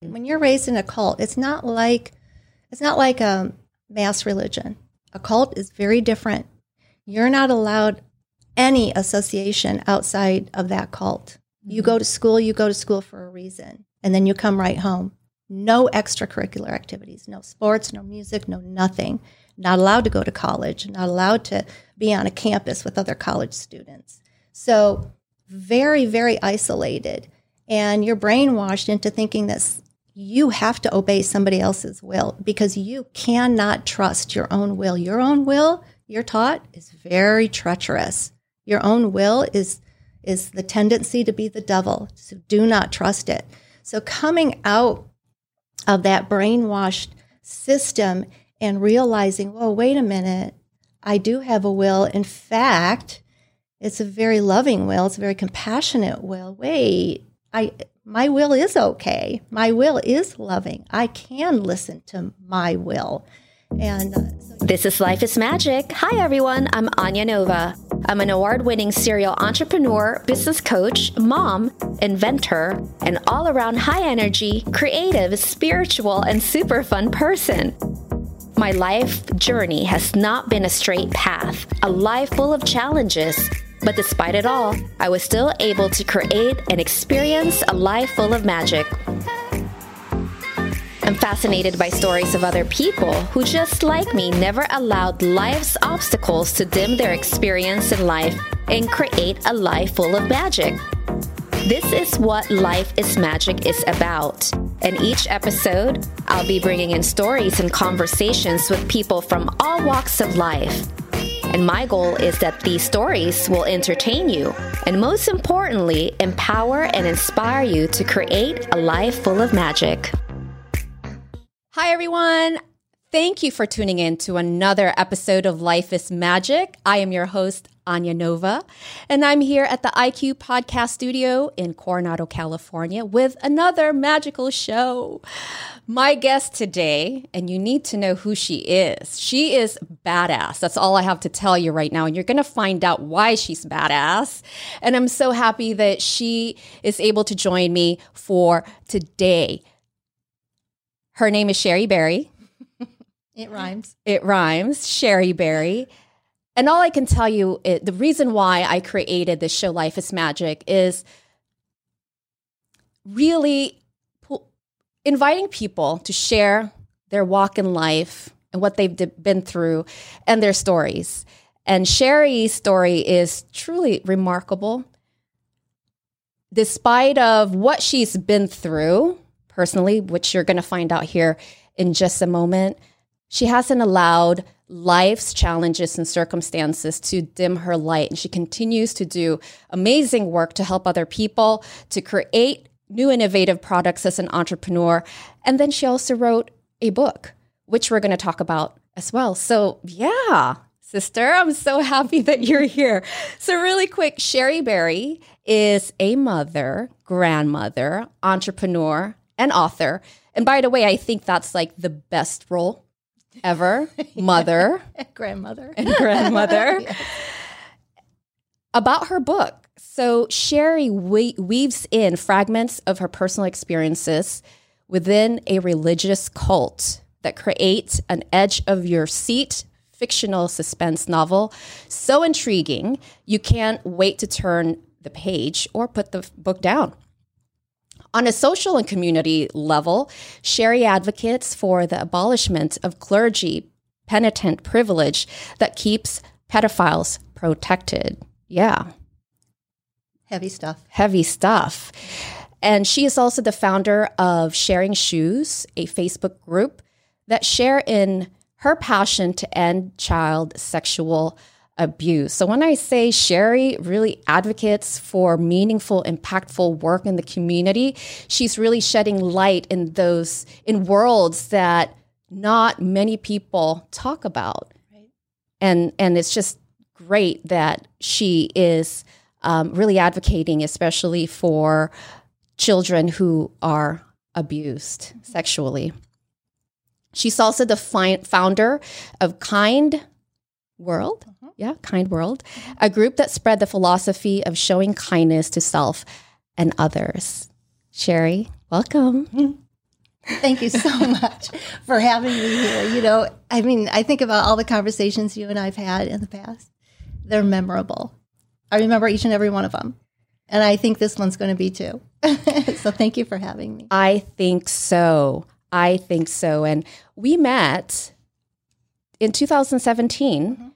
When you're raised in a cult, it's not like it's not like a mass religion. A cult is very different. You're not allowed any association outside of that cult. You go to mm-hmm. school, you go to school for a reason, and then you come right home. No extracurricular activities, no sports, no music, no nothing. Not allowed to go to college, not allowed to be on a campus with other college students. So, very, very isolated. And you're brainwashed into thinking that you have to obey somebody else's will because you cannot trust your own will. Your own will, you're taught, is very treacherous. Your own will is is the tendency to be the devil. So do not trust it. So coming out of that brainwashed system and realizing, well, wait a minute, I do have a will. In fact, it's a very loving will. It's a very compassionate will. Wait, I my will is okay. My will is loving. I can listen to my will. And uh, this is Life is Magic. Hi, everyone. I'm Anya Nova. I'm an award winning serial entrepreneur, business coach, mom, inventor, and all around high energy, creative, spiritual, and super fun person. My life journey has not been a straight path, a life full of challenges but despite it all, I was still able to create and experience a life full of magic. I'm fascinated by stories of other people who, just like me, never allowed life's obstacles to dim their experience in life and create a life full of magic. This is what Life is Magic is about. In each episode, I'll be bringing in stories and conversations with people from all walks of life. And my goal is that these stories will entertain you and, most importantly, empower and inspire you to create a life full of magic. Hi, everyone. Thank you for tuning in to another episode of Life is Magic. I am your host, Anya Nova, and I'm here at the IQ Podcast Studio in Coronado, California, with another magical show. My guest today, and you need to know who she is. She is badass. That's all I have to tell you right now. And you're going to find out why she's badass. And I'm so happy that she is able to join me for today. Her name is Sherry Berry. It rhymes. It rhymes. Sherry Berry. And all I can tell you, is, the reason why I created this show, Life is Magic, is really inviting people to share their walk in life and what they've been through and their stories. And Sherry's story is truly remarkable. Despite of what she's been through personally, which you're going to find out here in just a moment, she hasn't allowed life's challenges and circumstances to dim her light. And she continues to do amazing work to help other people, to create new innovative products as an entrepreneur. And then she also wrote a book, which we're going to talk about as well. So, yeah, sister, I'm so happy that you're here. So, really quick, Sherry Berry is a mother, grandmother, entrepreneur, and author. And by the way, I think that's like the best role ever mother, grandmother, and grandmother. yes. About her book. So Sherry we- weaves in fragments of her personal experiences within a religious cult that creates an edge of your seat fictional suspense novel so intriguing you can't wait to turn the page or put the book down. On a social and community level, Sherry advocates for the abolishment of clergy penitent privilege that keeps pedophiles protected. Yeah, Heavy stuff. heavy stuff. And she is also the founder of Sharing Shoes, a Facebook group that share in her passion to end child sexual abuse. So when I say Sherry really advocates for meaningful, impactful work in the community, she's really shedding light in those in worlds that not many people talk about. And and it's just great that she is um, really advocating, especially for children who are abused sexually. She's also the fi- founder of Kind World. Yeah, Kind World, a group that spread the philosophy of showing kindness to self and others. Sherry, welcome. Thank you so much for having me here. You know, I mean, I think about all the conversations you and I've had in the past. They're memorable. I remember each and every one of them. And I think this one's going to be too. so thank you for having me. I think so. I think so. And we met in 2017. Mm-hmm.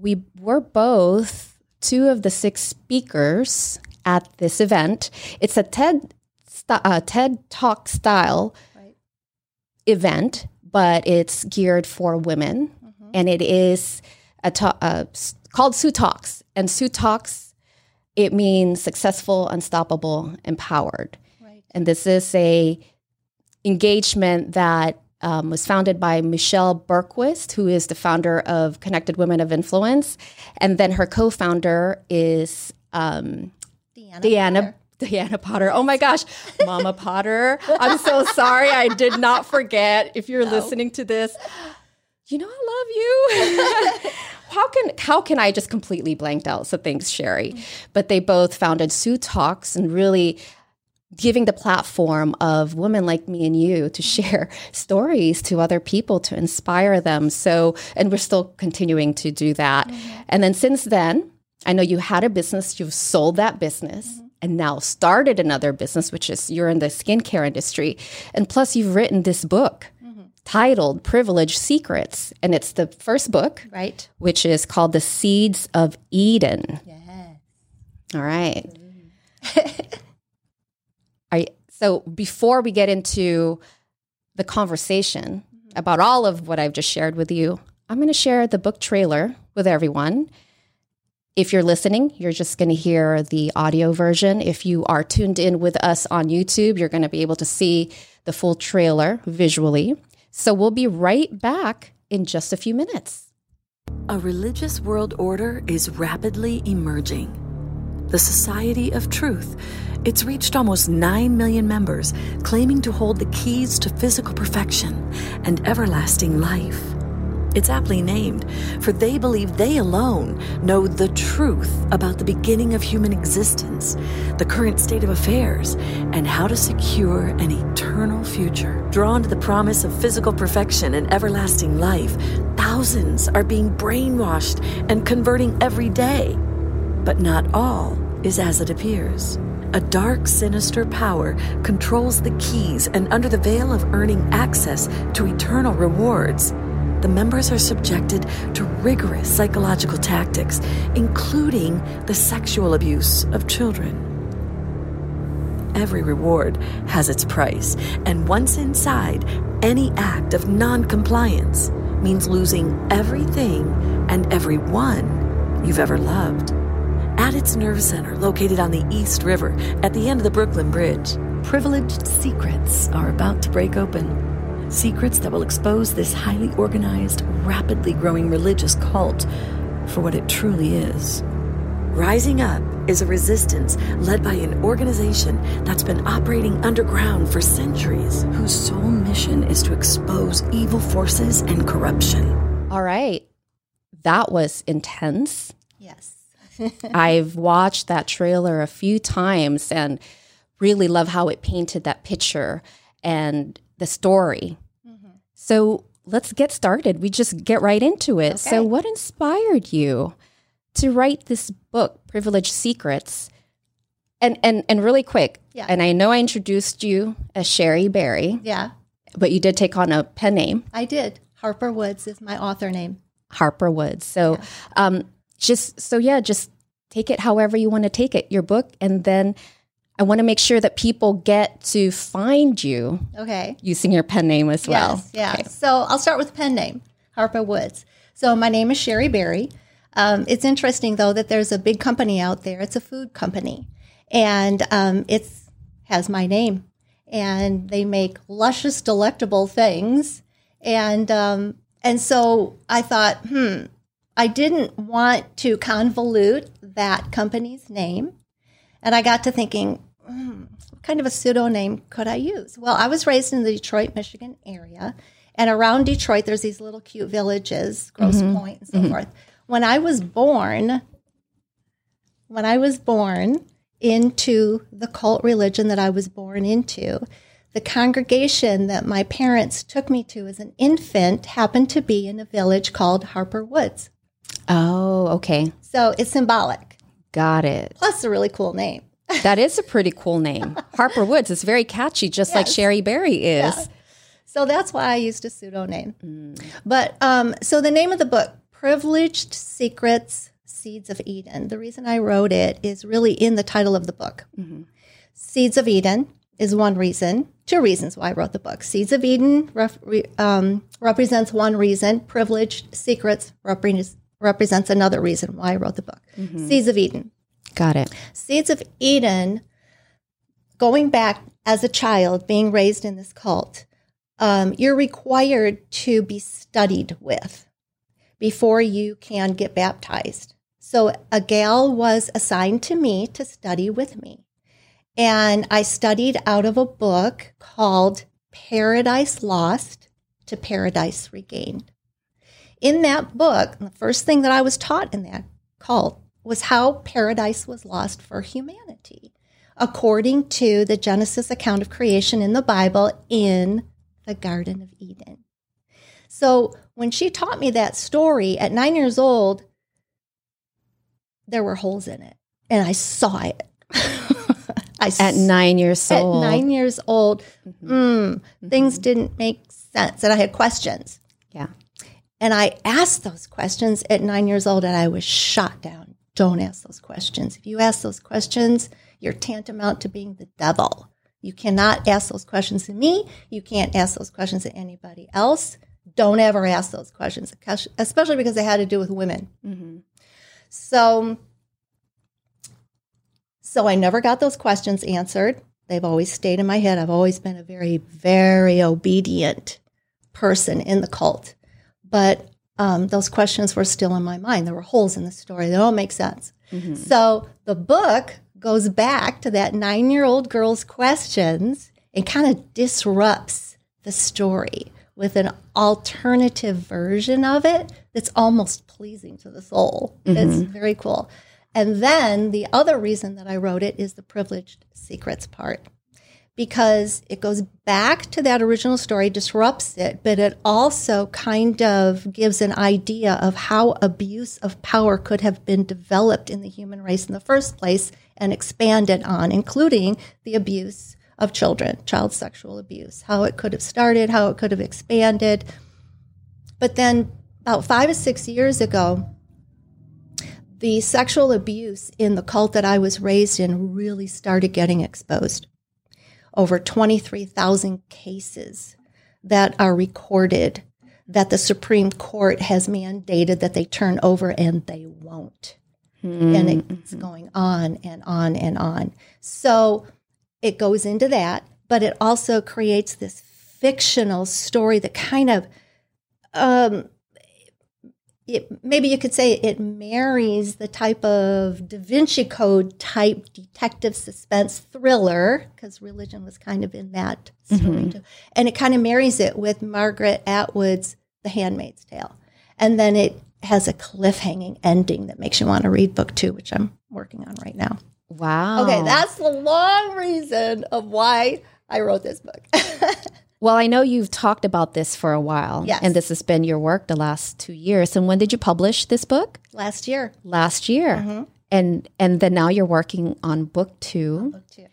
We were both two of the six speakers at this event. It's a TED st- uh, TED Talk style Right. event, but it's geared for women, and it is a ta- uh, called Sue Talks. And Sue Talks, it means successful, unstoppable, empowered. Right. And this is a engagement that um, was founded by Michelle Bergquist, who is the founder of Connected Women of Influence, and then her co-founder is um, Deanna. Deanna. Potter. Deanna Potter. Oh my gosh, Mama Potter. I'm so sorry. I did not forget. If you're listening to this, you know I love you. how can how can I just completely blanked out? So thanks, Sherry. But they both founded Sue Talks and really giving the platform of women like me and you to share stories to other people to inspire them. So, and we're still continuing to do that. Mm-hmm. And then since then, I know you had a business, you've sold that business. Mm-hmm. And now started another business, which is you're in the skincare industry. And plus, you've written this book mm-hmm. titled Privilege Secrets. And it's the first book, Right. which is called The Seeds of Eden. Yeah. All right. I so before we get into the conversation mm-hmm. about all of what I've just shared with you, I'm going to share the book trailer with everyone. If you're listening, you're just going to hear the audio version. If you are tuned in with us on YouTube, you're going to be able to see the full trailer visually. So we'll be right back in just a few minutes. A religious world order is rapidly emerging. The Society of Truth. It's reached almost 9 million members, claiming to hold the keys to physical perfection and everlasting life. It's aptly named, for they believe they alone know the truth about the beginning of human existence, the current state of affairs, and how to secure an eternal future. Drawn to the promise of physical perfection and everlasting life, thousands are being brainwashed and converting every day. But not all is as it appears. A dark, sinister power controls the keys, and under the veil of earning access to eternal rewards, the members are subjected to rigorous psychological tactics, including the sexual abuse of children. Every reward has its price, and once inside, any act of non-compliance means losing everything and everyone you've ever loved. At its nerve center, located on the East River at the end of the Brooklyn Bridge, privileged secrets are about to break open. Secrets that will expose this highly organized, rapidly growing religious cult for what it truly is. Rising Up is a resistance led by an organization that's been operating underground for centuries, whose sole mission is to expose evil forces and corruption. All right. That was intense. Yes. I've watched that trailer a few times and really love how it painted that picture and the story. So let's get started. We just get right into it. So, what inspired you to write this book, Privileged Secrets? And and and really quick, Yeah. And I know I introduced you as Sherry Berry, Yeah, but you did take on a pen name, I did. Harper Woods is my author name. Harper Woods. So, um, just so yeah, just take it however you want to take it, your book, and then I want to make sure that people get to find you Okay. using your pen name as well. Yes, yeah. So I'll start with the pen name, Harper Woods. So my name is Sherry Berry. Um, it's interesting though that there's a big company out there. It's a food company, and um, it's has my name, and they make luscious, delectable things, and um, and so I thought, hmm, I didn't want to convolute that company's name, and I got to thinking, hmm, what kind of a pseudonym could I use? Well, I was raised in the Detroit, Michigan area, and around Detroit, there's these little cute villages, Grosse Pointe, and so forth. When I was born, when I was born into the cult religion that I was born into, the congregation that my parents took me to as an infant happened to be in a village called Harper Woods. Oh, okay. So it's symbolic, Got it. plus a really cool name. That is a pretty cool name. Harper Woods is very catchy, just like Sherry Berry is. Yeah. So that's why I used a pseudonym. But um, so the name of the book, Privileged Secrets Seeds of Eden, the reason I wrote it is really in the title of the book. Seeds of Eden is one reason, two reasons why I wrote the book. Seeds of Eden ref, re, um, represents one reason, Privileged Secrets repre- represents another reason why I wrote the book. Seeds of Eden. Got it. Seeds of Eden, going back as a child, being raised in this cult, um, you're required to be studied with before you can get baptized. So a gal was assigned to me to study with me. And I studied out of a book called Paradise Lost to Paradise Regained. In that book, the first thing that I was taught in that cult was how paradise was lost for humanity, according to the Genesis account of creation in the Bible in the Garden of Eden. So when she taught me that story at nine years old, there were holes in it, and I saw it. I At nine years old. at nine years old, mm, things didn't make sense, and I had questions. Yeah. And I asked those questions at nine years old, and I was shot down. Don't ask those questions. If you ask those questions, you're tantamount to being the devil. You cannot ask those questions to me. You can't ask those questions to anybody else. Don't ever ask those questions, especially because they had to do with women. Mm-hmm. So, so I never got those questions answered. They've always stayed in my head. I've always been a very, very obedient person in the cult. But um, those questions were still in my mind. There were holes in the story. They don't make sense. So the book goes back to that nine year old girl's questions and kind of disrupts the story with an alternative version of it that's almost pleasing to the soul. It's very cool. And then the other reason that I wrote it is the privileged secrets part because it goes back to that original story, disrupts it, but it also kind of gives an idea of how abuse of power could have been developed in the human race in the first place and expanded on, including the abuse of children, child sexual abuse, how it could have started, how it could have expanded. But then about five or six years ago, the sexual abuse in the cult that I was raised in really started getting exposed over 23,000 cases that are recorded that the Supreme Court has mandated that they turn over and they won't. And it's going on and on and on. So it goes into that, but it also creates this fictional story that kind of um, it, maybe you could say it marries the type of Da Vinci Code type detective suspense thriller, because religion was kind of in that mm-hmm. story too. And it kind of marries it with Margaret Atwood's The Handmaid's Tale. And then it has a cliffhanging ending that makes you want to read book two, which I'm working on right now. Wow. Okay, that's the long reason of why I wrote this book. Well, I know you've talked about this for a while. Yes. And this has been your work the last two years. And when did you publish this book? Last year. Last year. And and then now you're working on book two. Book two.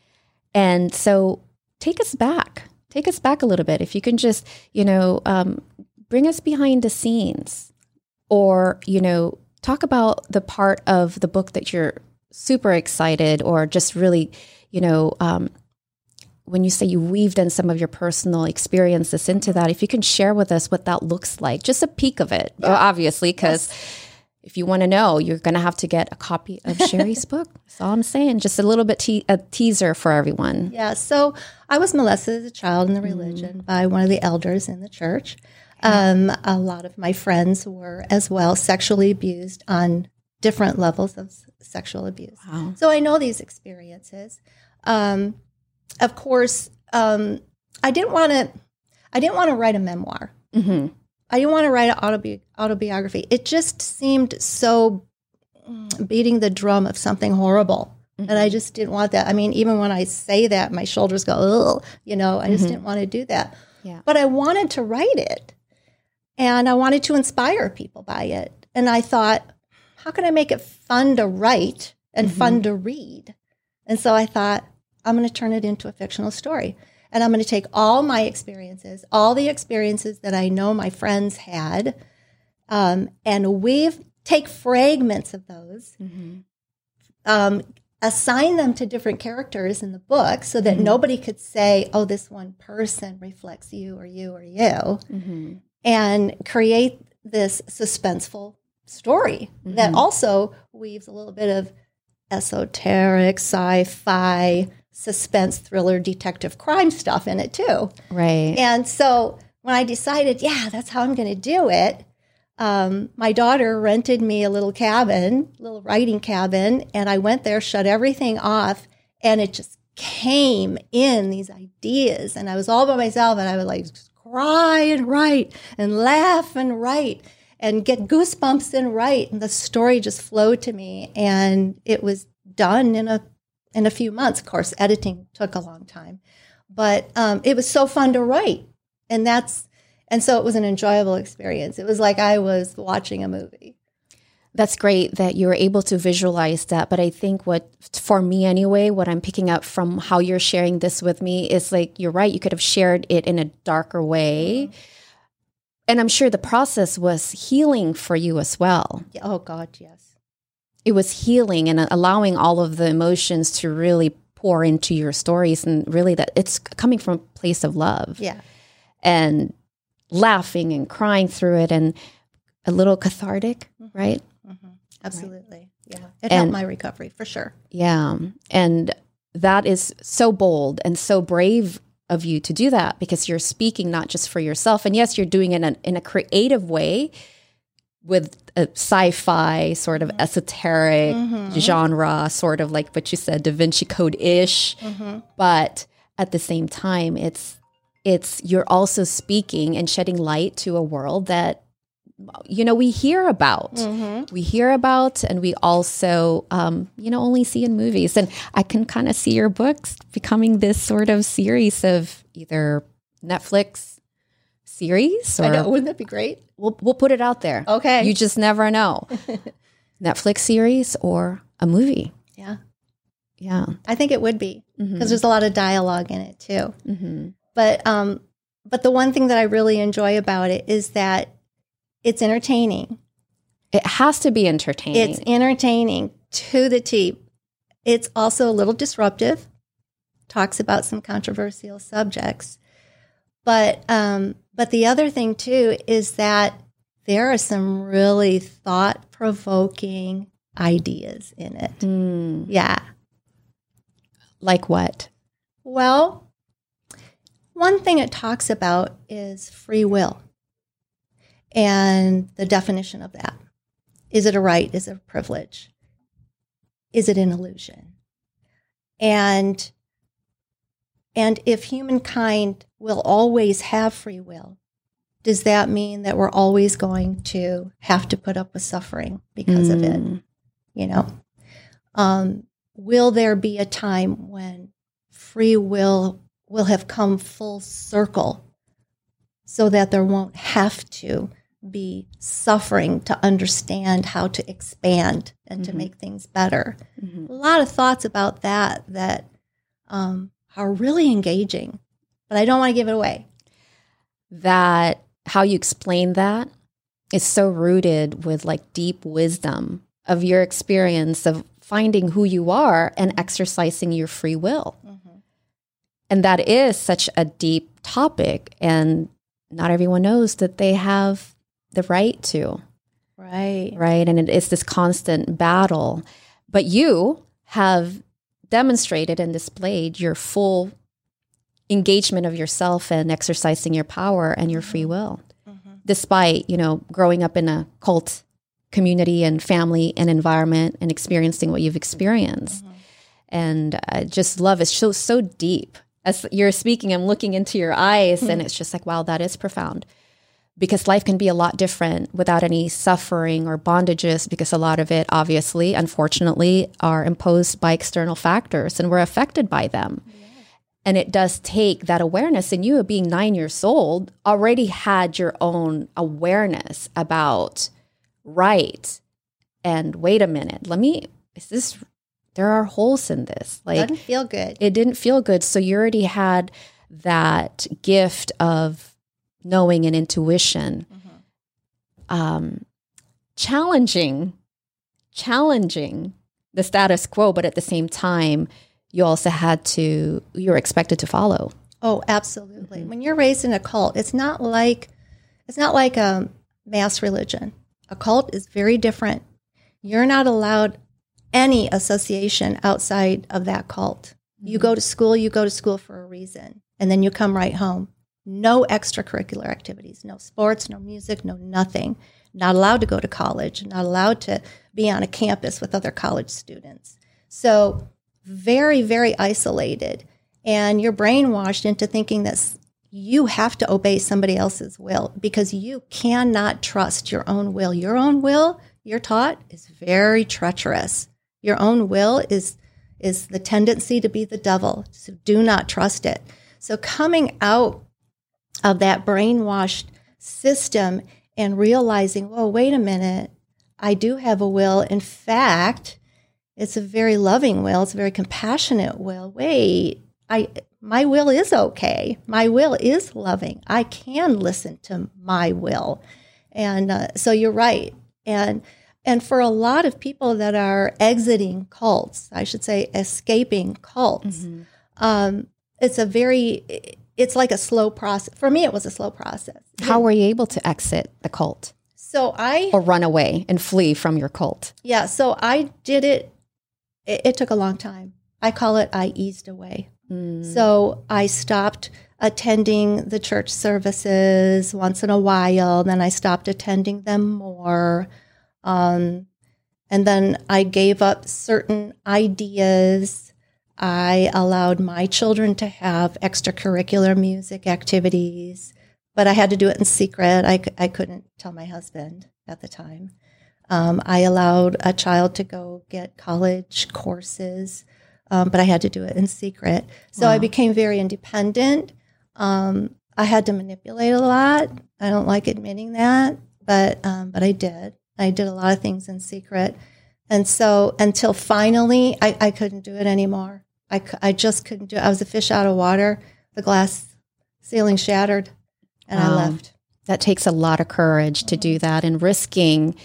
And so take us back. Take us back a little bit. If you can just, you know, um, bring us behind the scenes or, you know, talk about the part of the book that you're super excited or just really, you know, um, when you say you weaved in some of your personal experiences into that, if you can share with us what that looks like, just a peek of it, yeah. obviously, because yes. if you want to know, you're going to have to get a copy of Sherry's book. That's all I'm saying. Just a little bit te- a teaser for everyone. Yeah. So I was molested as a child in the religion mm. by one of the elders in the church. Um, a lot of my friends were as well sexually abused on different levels of sexual abuse. Wow. So I know these experiences. Um, of course, um, I didn't want to. I didn't want to write a memoir. Mm-hmm. I didn't want to write an autobi- autobiography. It just seemed so beating the drum of something horrible. Mm-hmm. And I just didn't want that. I mean, even when I say that, my shoulders go, Ugh, you know, I just mm-hmm. didn't want to do that. Yeah. But I wanted to write it and I wanted to inspire people by it. And I thought, how can I make it fun to write and mm-hmm. fun to read? And so I thought, I'm going to turn it into a fictional story. And I'm going to take all my experiences, all the experiences that I know my friends had, um, and weave, take fragments of those, mm-hmm. um, assign them to different characters in the book so that mm-hmm. nobody could say, oh, this one person reflects you or you or you, mm-hmm. and create this suspenseful story that mm-hmm. also weaves a little bit of esoteric, sci fi, suspense thriller detective crime stuff in it too. Right. And so when I decided, yeah, that's how I'm going to do it, um, my daughter rented me a little cabin, little writing cabin, and I went there, shut everything off, and it just came in these ideas. And I was all by myself, and I would like cry and write and laugh and write and get goosebumps and write. And the story just flowed to me, and it was done in a in a few months. Of course, editing took a long time, but um, it was so fun to write, and that's and so it was an enjoyable experience. It was like I was watching a movie. That's great that you were able to visualize that. But I think what, for me anyway, what I'm picking up from how you're sharing this with me is like, you're right, you could have shared it in a darker way. Mm-hmm. And I'm sure the process was healing for you as well. Oh, God, yes it was healing and allowing all of the emotions to really pour into your stories and really that it's coming from a place of love. Yeah. And laughing and crying through it and a little cathartic, mm-hmm. right? Mm-hmm. Absolutely. Right. Yeah. It and, helped my recovery for sure. Yeah. And that is so bold and so brave of you to do that because you're speaking not just for yourself. And yes, you're doing it in a, in a creative way with a sci-fi sort of esoteric mm-hmm. genre, sort of like what you said, Da Vinci Code ish. Mm-hmm. But at the same time, it's it's you're also speaking and shedding light to a world that you know we hear about mm-hmm. we hear about and we also um, you know only see in movies and i can kind of see your books becoming this sort of series of either netflix series. Or, I know. Wouldn't that be great? We'll we'll put it out there. Okay. You just never know. Netflix series or a movie. Yeah. Yeah. I think it would be because mm-hmm. there's a lot of dialogue in it too. Mm-hmm. But um, but the one thing that I really enjoy about it is that it's entertaining. It has to be entertaining. It's entertaining to the T. It's also a little disruptive. Talks about some controversial subjects, but um, but the other thing too is that there are some really thought provoking ideas in it. Mm. Yeah. Like what? Well, one thing it talks about is free will and the definition of that. Is it a right? Is it a privilege? Is it an illusion? And and if humankind will always have free will, does that mean that we're always going to have to put up with suffering because mm. of it? Mm. You know, um, will there be a time when free will will have come full circle so that there won't have to be suffering to understand how to expand and mm-hmm. to make things better? Mm-hmm. A lot of thoughts about that that um, are really engaging, but I don't want to give it away. That how you explain that is so rooted with like deep wisdom of your experience of finding who you are and exercising your free will. Mm-hmm. And that is such a deep topic. And not everyone knows that they have the right to. Right. Right. And it is this constant battle. But you have demonstrated and displayed your full engagement of yourself and exercising your power and your free will mm-hmm. despite you know growing up in a cult community and family and environment and experiencing what you've experienced mm-hmm. and I just love is so so deep as you're speaking i'm looking into your eyes mm-hmm. and it's just like wow that is profound because life can be a lot different without any suffering or bondages because a lot of it obviously unfortunately are imposed by external factors and we're affected by them. Yeah. and it does take that awareness and you being nine years old already had your own awareness about right and wait a minute let me is this there are holes in this like it didn't feel good. it didn't feel good. So you already had that gift of knowing and intuition. Mm-hmm. Um, challenging, challenging the status quo, but at the same time, you also had to, you're expected to follow. Oh, absolutely. Mm-hmm. When you're raised in a cult, it's not like, it's not like a mass religion. A cult is very different. You're not allowed any association outside of that cult. Mm-hmm. You go to school, you go to school for a reason, and then you come right home no extracurricular activities, no sports, no music, no nothing. Not allowed to go to college, not allowed to be on a campus with other college students. So, very, very isolated. And you're brainwashed into thinking that you have to obey somebody else's will because you cannot trust your own will. Your own will, you're taught, is very treacherous. Your own will is is the tendency to be the devil. So do not trust it. So coming out of that brainwashed system and realizing, well, wait a minute, I do have a will. In fact, it's a very loving will, it's a very compassionate will. Wait, I my will is okay. My will is loving. I can listen to my will. And uh, so you're right. And and for a lot of people that are exiting cults, I should say escaping cults, mm-hmm. um, it's a very it's like a slow process. For me, it was a slow process. How were you able to exit the cult? So I or run away and flee from your cult. Yeah, so I did it. It, it took a long time. I call it I eased away. Mm. So I stopped attending the church services once in a while. Then I stopped attending them more. Um, and then I gave up certain ideas I allowed my children to have extracurricular music activities, but I had to do it in secret. I, I couldn't tell my husband at the time. Um, I allowed a child to go get college courses, um, but I had to do it in secret. So wow. I became very independent. Um, I had to manipulate a lot. I don't like admitting that, but um, but I did. I did a lot of things in secret. And so until finally I, I couldn't do it anymore. I, I just couldn't do it. I was a fish out of water. The glass ceiling shattered and wow. I left. That takes a lot of courage to do that and risking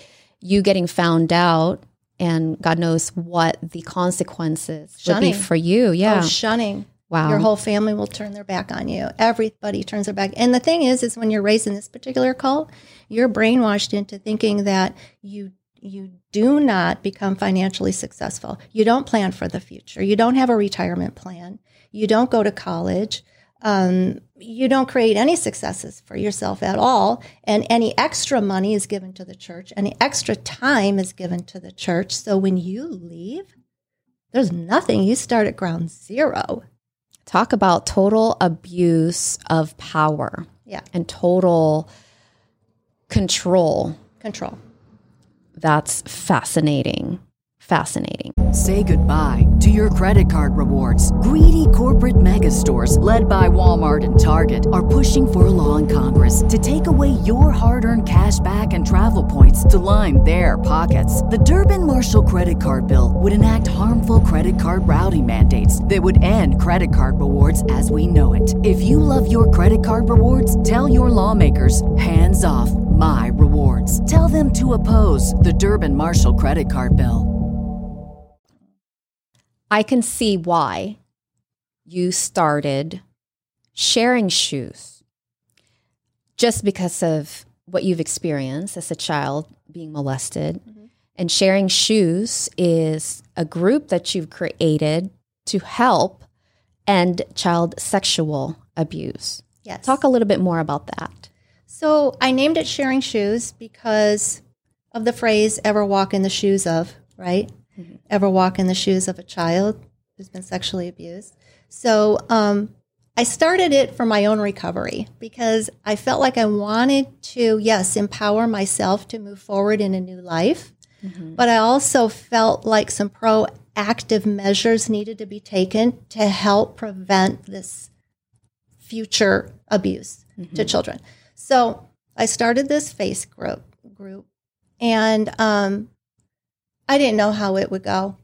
you getting found out and God knows what the consequences shunning. would be for you. Oh, yeah. Oh, shunning. Wow. Your whole family will turn their back on you. Everybody turns their back. And the thing is, is when you're raised in this particular cult, you're brainwashed into thinking that you you do not become financially successful. You don't plan for the future. You don't have a retirement plan. You don't go to college. Um, you don't create any successes for yourself at all. And any extra money is given to the church. Any extra time is given to the church. So when you leave, there's nothing. You start at ground zero. Talk about total abuse of power. Yeah. And total control. Control that's fascinating fascinating. Say goodbye to your credit card rewards. Greedy corporate mega stores, led by Walmart and Target, are pushing for a law in Congress to take away your hard earned cash back and travel points to line their pockets. The Durbin Marshall credit card bill would enact harmful credit card routing mandates that would end credit card rewards as we know it. If you love your credit card rewards, tell your lawmakers hands off my rewards. Tell them to oppose the Durbin Marshall credit card bill. I can see why you started sharing shoes just because of what you've experienced as a child being molested. Mm-hmm. And sharing shoes is a group that you've created to help end child sexual abuse. Yes. Talk a little bit more about that. So I named it Sharing Shoes because of the phrase ever walk in the shoes of, right? mm-hmm. ever walk in the shoes of a child who's been sexually abused. So um, I started it for my own recovery because I felt like I wanted to, yes, empower myself to move forward in a new life. Mm-hmm. But I also felt like some proactive measures needed to be taken to help prevent this future abuse mm-hmm. to children. So I started this face group group, and um, I didn't know how it would go.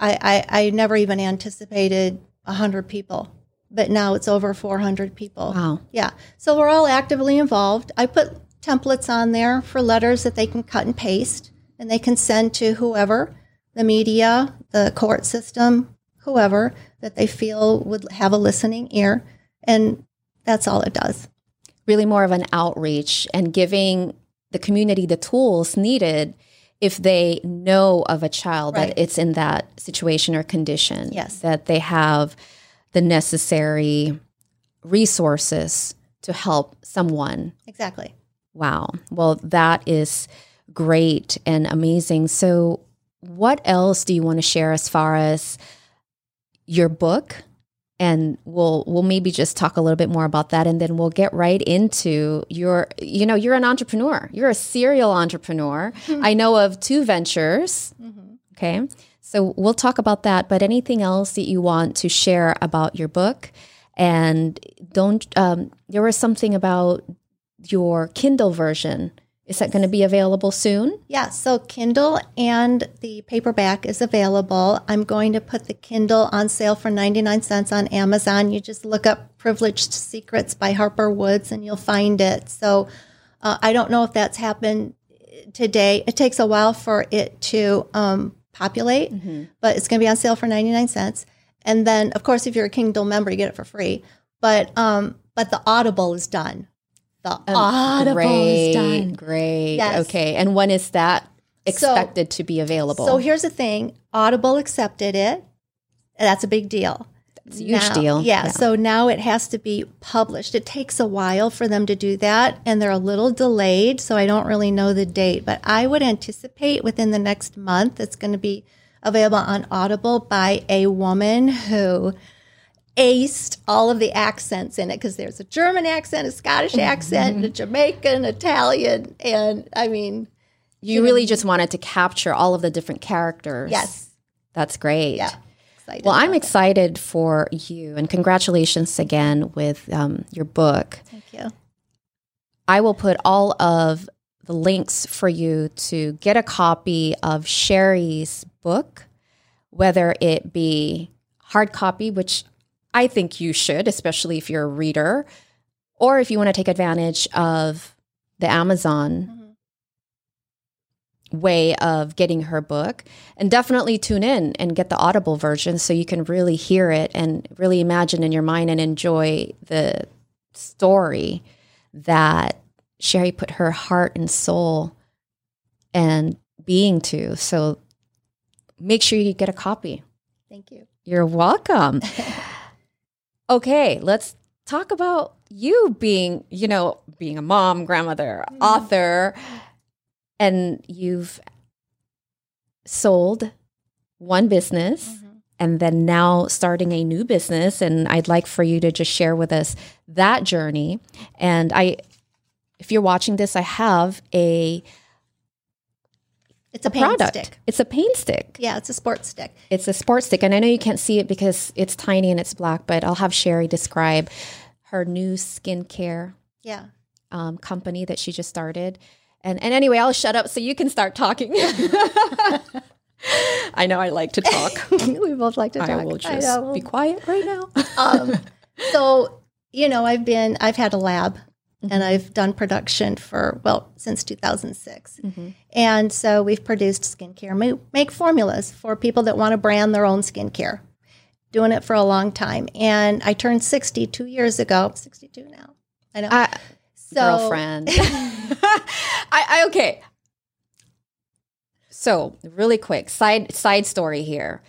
I, I, I never even anticipated 100 people, but now it's over 400 people. Wow. Yeah. So we're all actively involved. I put templates on there for letters that they can cut and paste and they can send to whoever, the media, the court system, whoever that they feel would have a listening ear. And that's all it does. Really more of an outreach and giving the community the tools needed if they know of a child right. that it's in that situation or condition. Yes. That they have the necessary resources to help someone. Exactly. Wow. Well, that is great and amazing. So, what else do you want to share as far as your book and we'll we'll maybe just talk a little bit more about that and then we'll get right into your you know you're an entrepreneur. You're a serial entrepreneur. Mm-hmm. i know of two ventures. Mm-hmm. okay. So we'll talk about that but anything else that you want to share about your book? And don't um, there was something about your kindle version is that going to be available soon? Yeah, so Kindle and the paperback is available. I'm going to put the Kindle on sale for 99 cents on Amazon. You just look up Privileged Secrets by Harper Woods and you'll find it. So uh, I don't know if that's happened today. It takes a while for it to um, populate, mm-hmm. but it's going to be on sale for 99 cents. And then, of course, if you're a Kindle member, you get it for free. But um, but the Audible is done the oh, audible great, is done. Great. Yes. Okay. And when is that expected so, to be available? So here's the thing Audible accepted it. That's a big deal. It's a huge now, deal. Yeah, yeah, So now it has to be published. It takes a while for them to do that, and they're a little delayed. So I don't really know the date, but I would anticipate within the next month it's going to be available on Audible by a woman who aced all of the accents in it because there's a German accent, a Scottish mm-hmm. accent, a Jamaican, Italian, and I mean, you really just wanted to capture all of the different characters. Yes, that's great. Yeah. Well, I'm excited for you, and congratulations again with um, your book. Thank you. I will put all of the links for you to get a copy of Sherry's book, whether it be hard copy, which I think you should, especially if you're a reader, or if you want to take advantage of the Amazon mm-hmm. way of getting her book. And definitely tune in and get the Audible version so you can really hear it and really imagine in your mind and enjoy the story that Sherry put her heart and soul and being to. So make sure you get a copy. Thank you. You're welcome. okay, let's talk about you being, you know, being a mom, grandmother, mm-hmm. author, and you've sold one business mm-hmm. and then now starting a new business. And I'd like for you to just share with us that journey. And I, if you're watching this, I have a It's a a pain product. stick. It's a pain stick. Yeah, it's a sports stick. It's a sports stick, and I know you can't see it because it's tiny and it's black. But I'll have Sherry describe her new skincare Yeah. um, company that she just started. And and anyway, I'll shut up so you can start talking. I know I like to talk. we both like to talk. I will I just know. be quiet right now. um, so you know i've been i've had a lab Mm-hmm. and i've done production for well since 2006 Mm-hmm. and so we've produced skincare make, make formulas for people that want to brand their own skincare doing it for a long time and i turned 60 two years ago 62 now i know I, so girlfriend. I, I okay. So really quick side side story here.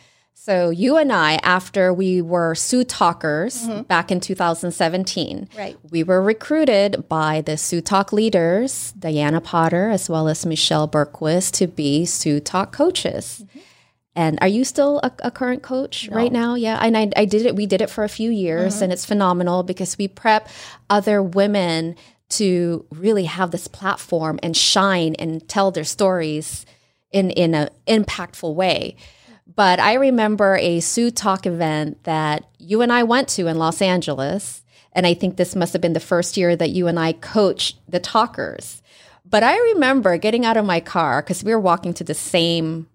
So you and I, after we were Sioux Talkers mm-hmm. back in 2017, Right. we were recruited by the Sioux Talk leaders, Diana Potter as well as Michelle Bergquist, to be Sioux Talk coaches. Mm-hmm. And are you still a, a current coach right now? Yeah, and I, I did it. We did it for a few years, mm-hmm. and it's phenomenal because we prep other women to really have this platform and shine and tell their stories in in an impactful way. But I remember a Sioux Talk event that you and I went to in Los Angeles, and I think this must have been the first year that you and I coached the talkers. But I remember getting out of my car because we were walking to the same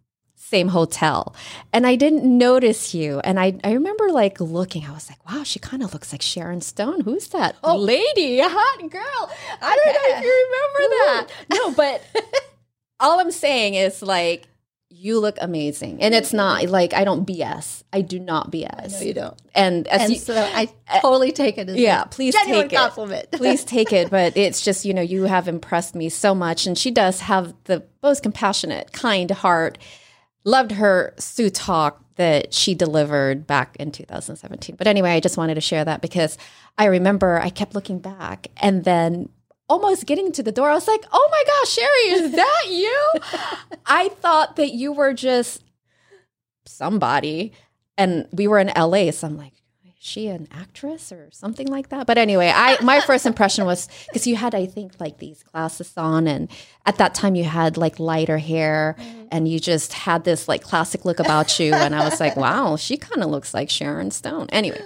same hotel and I didn't notice you. And I, I remember like looking, I was like, wow, she kind of looks like Sharon Stone. Who's that oh. lady? A hot girl. I don't know if you remember that. No, but all I'm saying is like, you look amazing. And it's not like I don't BS. I do not BS. no you don't And as and you, so i uh, totally take it as yeah, a please take it. compliment please take it. But it's just, you know, you have impressed me so much. And she does have the most compassionate, kind heart. Loved her Sioux Talk that she delivered back in 2017. But anyway, I just wanted to share that because I remember I kept looking back and then almost getting to the door, I was like, oh my gosh, Sherry, is that you? I thought that you were just somebody. And we were in LA, so I'm like, is she an actress or something like that? But anyway, I my first impression was because you had, I think, like these glasses on, and at that time you had like lighter hair, mm-hmm. and you just had this like classic look about you, and I was like, wow, she kind of looks like Sharon Stone. Anyway,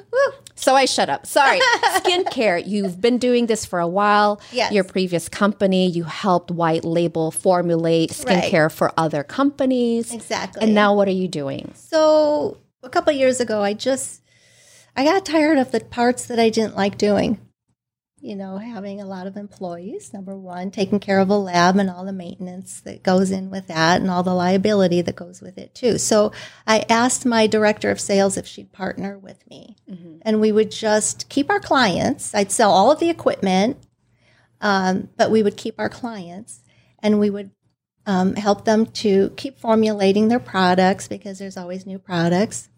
so I shut up. Sorry, skincare. You've been doing this for a while. Yes. Your previous company, you helped white label formulate skincare for other companies. Exactly. And now what are you doing? So a couple years ago, I just I got tired of the parts that I didn't like doing. You know, having a lot of employees, number one, taking care of a lab and all the maintenance that goes in with that and all the liability that goes with it too. So I asked my director of sales if she'd partner with me. And we would just keep our clients. I'd sell all of the equipment, um, but we would keep our clients and we would um, help them to keep formulating their products because there's always new products.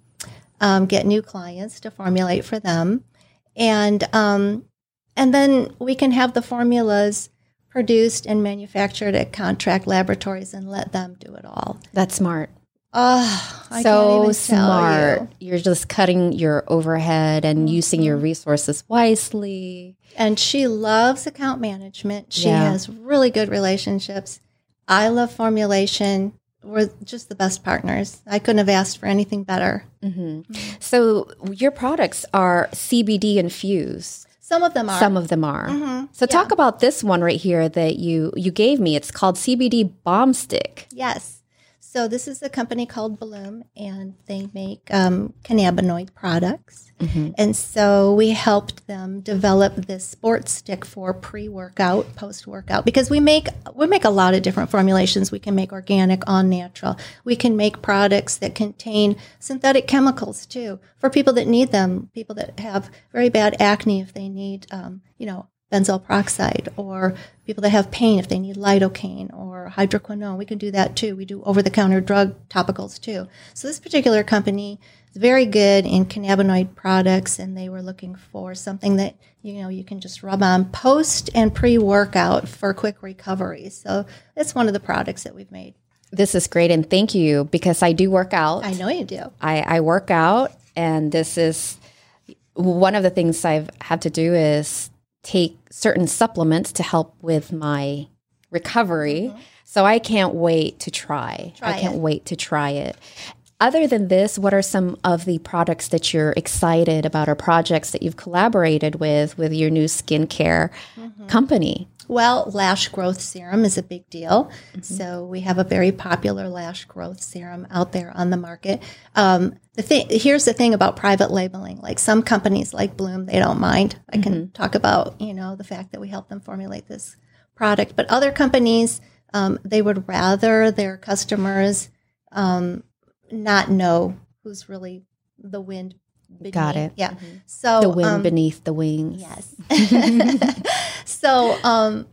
Um, get new clients to formulate for them, and um, and then we can have the formulas produced and manufactured at contract laboratories and let them do it all. That's smart. Oh, I so smart. you. You're just cutting your overhead and mm-hmm. using your resources wisely. And she loves account management. She Yeah. has really good relationships. I love formulation. We're just the best partners. I couldn't have asked for anything better. Mm-hmm. Mm-hmm. So your products are CBD infused. Some of them are. Some of them are. Mm-hmm. So talk about this one right here that you you gave me. It's called CBD Bomb Stick. Yes. So this is a company called Bloom, and they make um, cannabinoid products. And so we helped them develop this sports stick for pre-workout, post-workout, because we make we make a lot of different formulations. We can make organic, on natural. We can make products that contain synthetic chemicals too for people that need them. People that have very bad acne, if they need, um, you know, benzoyl peroxide, or people that have pain if they need lidocaine or hydroquinone. We can do that too. We do over the counter drug topicals too. So this particular company is very good in cannabinoid products and they were looking for something that you know you can just rub on post and pre-workout for quick recovery. So it's one of the products that we've made. This is great and thank you because I do work out. I know you do. I, I work out, and this is one of the things I've had to do is take certain supplements to help with my recovery. So I can't wait to try. Try I can't it. wait to try it. Other than this, what are some of the products that you're excited about or projects that you've collaborated with with your new skincare mm-hmm. company? Well, lash growth serum is a big deal. So we have a very popular lash growth serum out there on the market. Um, the thing here's the thing about private labeling. Like some companies, like Bloom, they don't mind. I can talk about you know the fact that we help them formulate this product, but other companies um, they would rather their customers um, not know who's really the wind. Got it. Yeah. So The wind um, beneath the wings. Yes. so, um,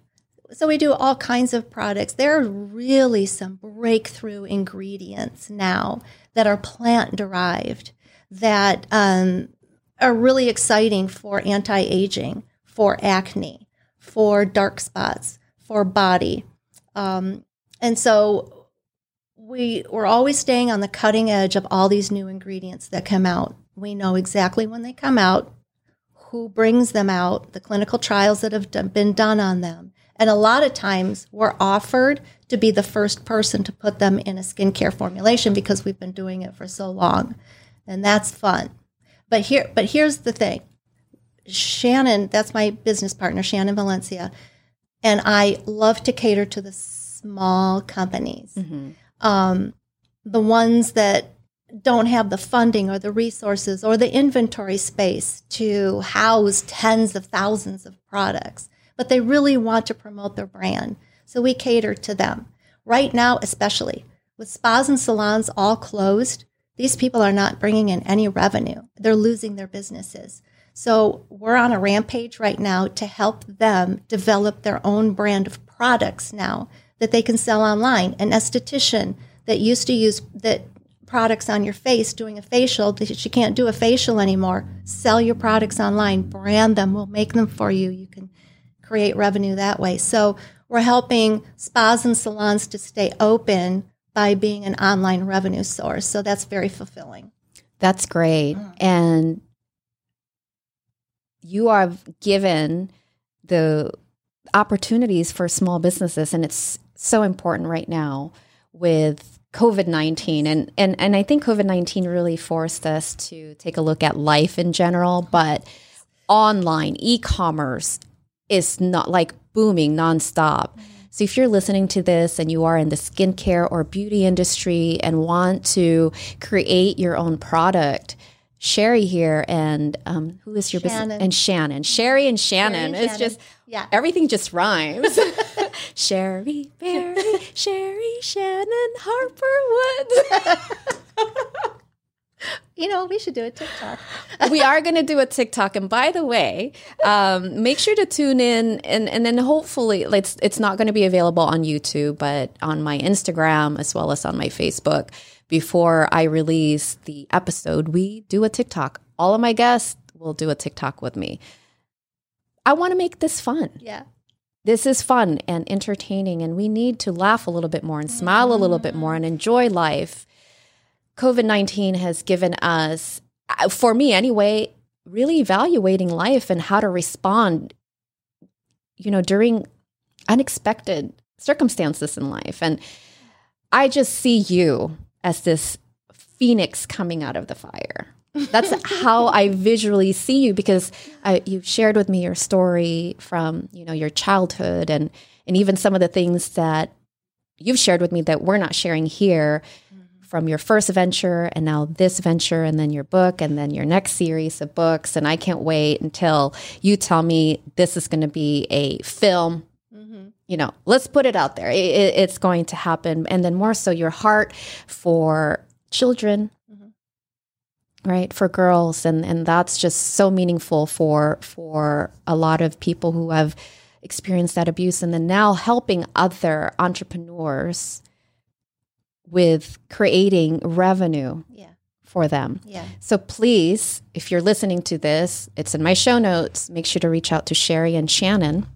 so we do all kinds of products. There are really some breakthrough ingredients now that are plant derived that um, are really exciting for anti aging, for acne, for dark spots, for body. Um, and so we we're always staying on the cutting edge of all these new ingredients that come out. We know exactly when they come out, who brings them out, the clinical trials that have been done on them. And a lot of times we're offered to be the first person to put them in a skincare formulation because we've been doing it for so long. And that's fun. But here but here's the thing. Shannon, that's my business partner, Shannon Valencia, and I love to cater to the small companies. Um, the ones that don't have the funding or the resources or the inventory space to house tens of thousands of products, but they really want to promote their brand. So we cater to them. Right now, especially with spas and salons all closed, these people are not bringing in any revenue. They're losing their businesses. So we're on a rampage right now to help them develop their own brand of products now that they can sell online. An esthetician that used to use that products on your face doing a facial that she can't do a facial anymore sell your products online brand them we'll make them for you. You can create revenue that way. So we're helping spas and salons to stay open by being an online revenue source. So that's very fulfilling. That's great. Mm-hmm. And you are given the opportunities for small businesses and it's so important right now with COVID-19 and and and I think COVID-19 really forced us to take a look at life in general, but online e-commerce is not like booming nonstop. So if you're listening to this and you are in the skincare or beauty industry and want to create your own product, Sherry here and um, who is your business Shannon. and Shannon, Sherry and Shannon. and it's Shannon. just Yeah. everything just rhymes. Sherry, Berry, Sherry, Shannon, Harper Woods. you know we should do a tiktok we are going to do a TikTok. And by the way, um, make sure to tune in, and and then hopefully it's it's not going to be available on YouTube, but on my Instagram as well as on my Facebook. Before I release the episode, we do a TikTok. All of my guests will do a TikTok with me. I want to make this fun yeah this is fun and entertaining and we need to laugh a little bit more and smile a little bit more and enjoy life. Covid-19 has given us uh, for me anyway really evaluating life and how to respond you know during unexpected circumstances in life. And i just see you as this phoenix coming out of the fire that's how I visually see you because I, you've shared with me your story from you know your childhood and and even some of the things that you've shared with me that we're not sharing here mm-hmm. from your first venture and now this venture and then your book and then your next series of books. And I can't wait until you tell me this is going to be a film. Mm-hmm. You know let's put it out there. It, it- it's going to happen. And then more so your heart for children right for girls. And and that's just so meaningful for for a lot of people who have experienced that abuse and then now helping other entrepreneurs with creating revenue yeah. for them. Yeah. So please if you're listening to this it's in my show notes. Make sure to reach out to sherry and shannon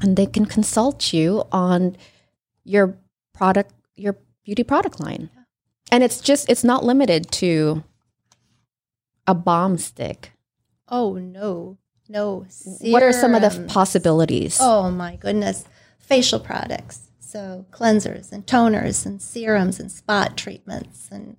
and they can consult you on your product your beauty product line. And it's just it's not limited to a bomb stick oh no no what are some of the serums. possibilities Oh my goodness. facial products, so cleansers and toners and serums and spot treatments and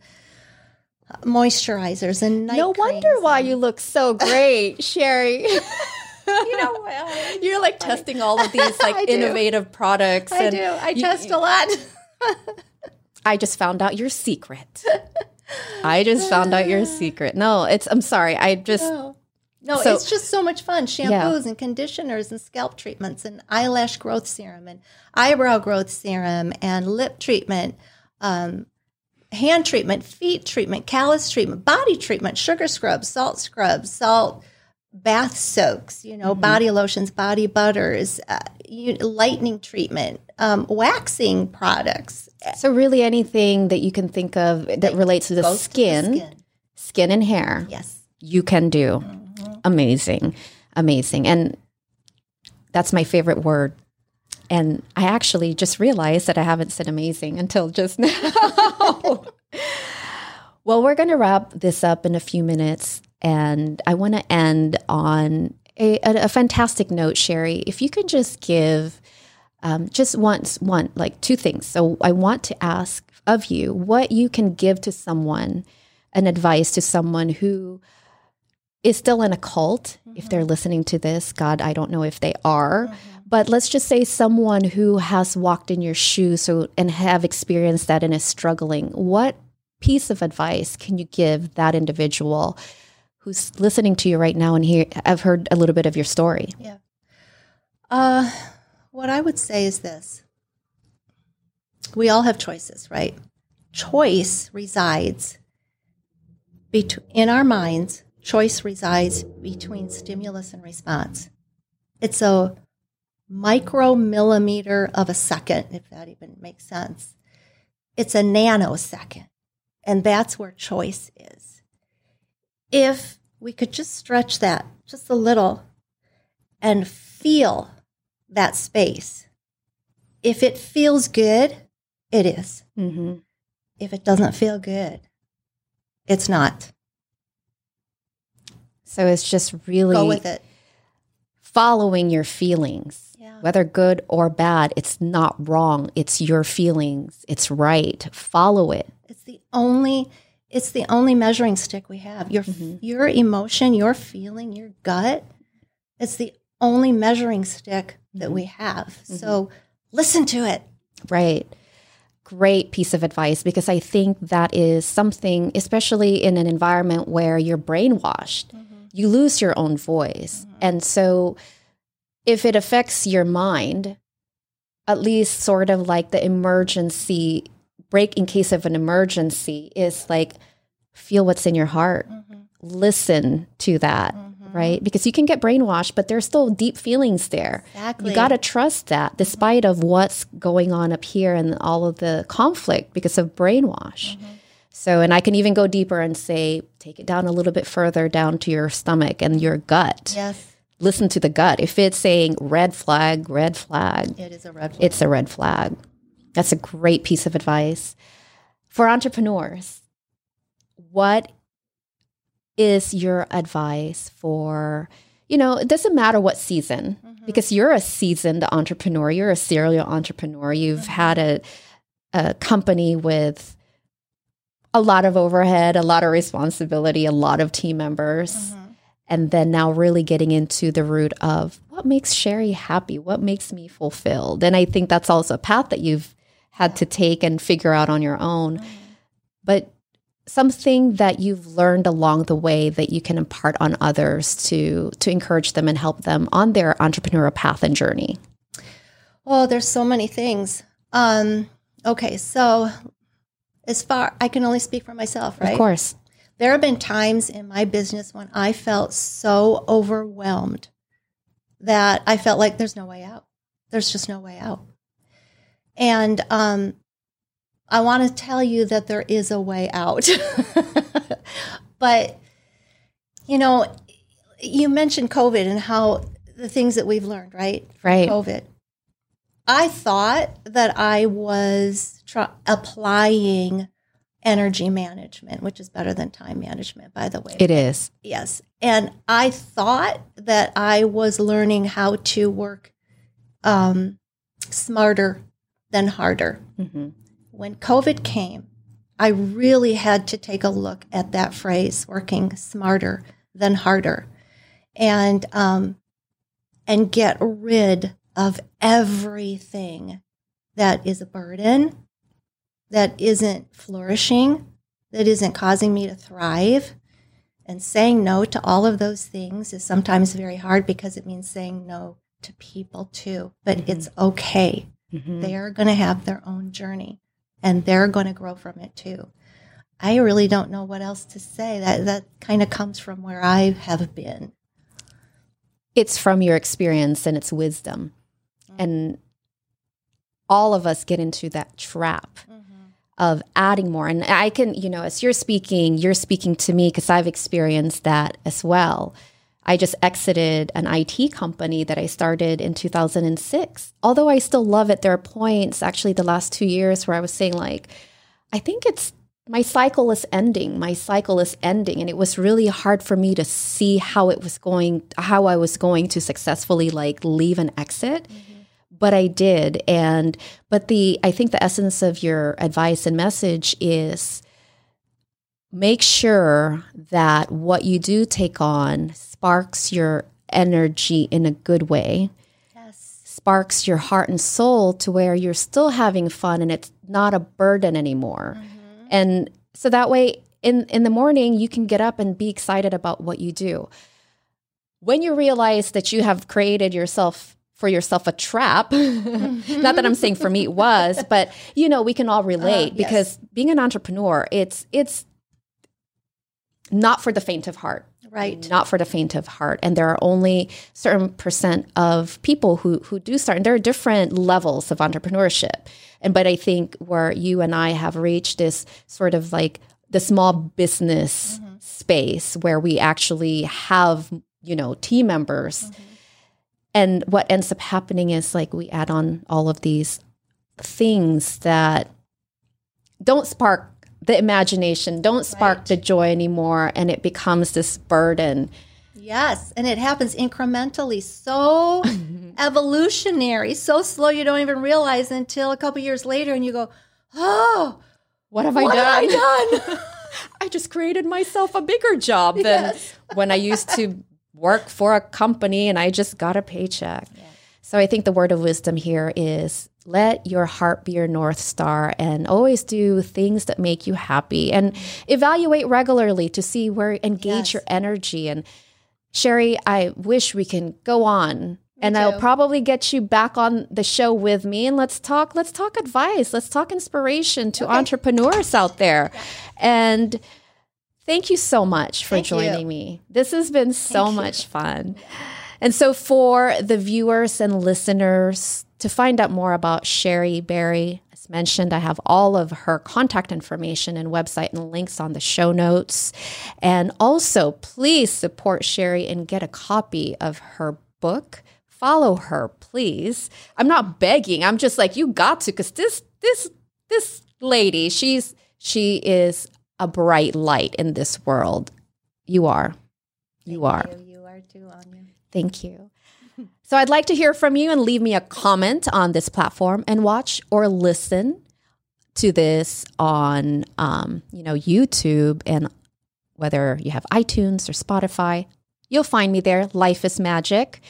uh, moisturizers and night no wonder creams why and- you look so great, Sherry. you know well, You're like testing all of these like innovative products. I and do. I you- test a lot. I just found out your secret. I just found out your secret. No, it's. I'm sorry. I just. No, no So- it's just so much fun. Shampoos and conditioners and scalp treatments and eyelash growth serum and eyebrow growth serum and lip treatment, um, hand treatment, feet treatment, callus treatment, body treatment, sugar scrubs, salt scrubs, salt bath soaks, you know, body lotions, body butters, uh, you, lightning treatment, um, waxing products. So really, anything that you can think of that relates to the Goes to the skin, skin. skin and hair, Yes. you can do. Mm-hmm. Amazing, amazing, and that's my favorite word. And I actually just realized that I haven't said amazing until just now. well, we're going to wrap this up in a few minutes, and I want to end on a, a, a fantastic note, Sherry. If you could just give um, just once, one, like two things. So I want to ask of you what you can give to someone, an advice to someone who is still in a cult. If they're listening to this, God, I don't know if they are, but let's just say someone who has walked in your shoes so, and have experienced that and is struggling. What piece of advice can you give that individual who's listening to you right now and hear? I've heard a little bit of your story. Yeah. Uh, what I would say is this we all have choices, right? Choice resides bet- in our minds, choice resides between stimulus and response. It's a micromillimeter of a second, if that even makes sense. It's a nanosecond. And that's where choice is. If we could just stretch that just a little and feel that space. If it feels good, it is. Mm-hmm. If it doesn't feel good, it's not. So it's just really Go with it. following your feelings. Yeah. Whether good or bad, it's not wrong. It's your feelings. It's right. Follow it. It's the only it's the only measuring stick we have. Your your emotion, your feeling, your gut. It's the only measuring stick that we mm-hmm. have. Mm-hmm. So listen to it. Right. Great piece of advice because I think that is something, especially in an environment where you're brainwashed, mm-hmm. you lose your own voice. And so if it affects your mind, at least sort of like the emergency brake in case of an emergency is like feel what's in your heart, listen to that. Right, mm-hmm. because you can get brainwashed, but there's still deep feelings there. Exactly. You got to trust that, despite of what's going on up here and all of the conflict because of brainwash. Mm-hmm. So, and I can even go deeper and say, take it down a little bit further down to your stomach and your gut. Yes, Listen to the gut. If it's saying red flag, red flag, it is a red flag. it's a red flag. That's a great piece of advice. For entrepreneurs, what is your advice for, you know, it doesn't matter what season, mm-hmm. because you're a seasoned entrepreneur, you're a serial entrepreneur, you've mm-hmm. had a, a company with a lot of overhead, a lot of responsibility, a lot of team members. Mm-hmm. And then now really getting into the root of what makes Sherry happy, what makes me fulfilled. And I think that's also a path that you've had to take and figure out on your own. But something that you've learned along the way that you can impart on others to to encourage them and help them on their entrepreneurial path and journey. Oh, there's so many things. Um, okay, so as far I can only speak for myself, right? Of course. There have been times in my business when I felt so overwhelmed that I felt like there's no way out. There's just no way out. And um, I want to tell you that there is a way out. but, you know, you mentioned COVID and how the things that we've learned, right? Right. COVID. I thought that I was applying energy management, which is better than time management, by the way. It is. Yes. And I thought that I was learning how to work um, smarter than harder. Mm-hmm. When COVID came, I really had to take a look at that phrase, working smarter than harder, and um, and get rid of everything that is a burden, that isn't flourishing, that isn't causing me to thrive. And saying no to all of those things is sometimes very hard because it means saying no to people too. But mm-hmm. it's okay. Mm-hmm. They are going to have their own journey and they're going to grow from it too. I really don't know what else to say. That that kind of comes from where I have been. It's from your experience and it's wisdom. Mm-hmm. And all of us get into that trap mm-hmm. of adding more. And I can, you know, as you're speaking, you're speaking to me because I've experienced that as well. I just exited an IT company that I started in 2006. Although I still love it, there are points actually the last two years where I was saying, like, I think it's my cycle is ending. My cycle is ending. And it was really hard for me to see how it was going, how I was going to successfully like leave and exit. Mm-hmm. But I did. And, but the, I think the essence of your advice and message is make sure that what you do take on sparks your energy in a good way. Yes. Sparks your heart and soul to where you're still having fun and it's not a burden anymore. Mm-hmm and so that way in in the morning you can get up and be excited about what you do. When you realize that you have created yourself for yourself a trap, not that I'm saying for me it was, but you know, we can all relate uh, yes. because being an entrepreneur, it's it's not for the faint of heart right not for the faint of heart and there are only certain percent of people who who do start and there are different levels of entrepreneurship and but I think where you and I have reached this sort of like the small business mm-hmm. space where we actually have, you know, team members. Mm-hmm. And what ends up happening is like we add on all of these things that don't spark the imagination, don't spark right. the joy anymore, and it becomes this burden. Yes, and it happens incrementally, so evolutionary, so slow you don't even realize until a couple years later, and you go, "Oh, what have I what done? Have I done? I just created myself a bigger job than yes. when I used to work for a company and I just got a paycheck." Yeah. So I think the word of wisdom here is let your heart be your north star and always do things that make you happy and evaluate regularly to see where engage yes. your energy and Sherry, I wish we can go on and I'll probably get you back on the show with me and let's talk let's talk advice, let's talk inspiration to okay. entrepreneurs out there. Yeah. And thank you so much for thank joining you. me. This has been so thank much you. fun. And so for the viewers and listeners to find out more about Sherry Berry, as mentioned, I have all of her contact information and website and links on the show notes. And also, please support Sherry and get a copy of her book. Follow her, please. I'm not begging. I'm just like you got to cuz this this this lady, she's she is a bright light in this world. You are. You Thank are. You. you are too, Anya. Thank you. So I'd like to hear from you and leave me a comment on this platform and watch or listen to this on um, you know YouTube and whether you have iTunes or Spotify, you'll find me there. Life is magic.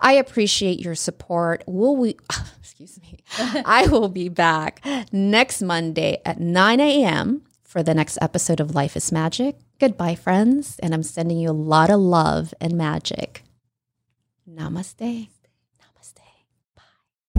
I appreciate your support. Will we? Excuse me. I will be back next Monday at 9 a.m. for the next episode of Life is Magic. Goodbye, friends, and I'm sending you a lot of love and magic. Namaste.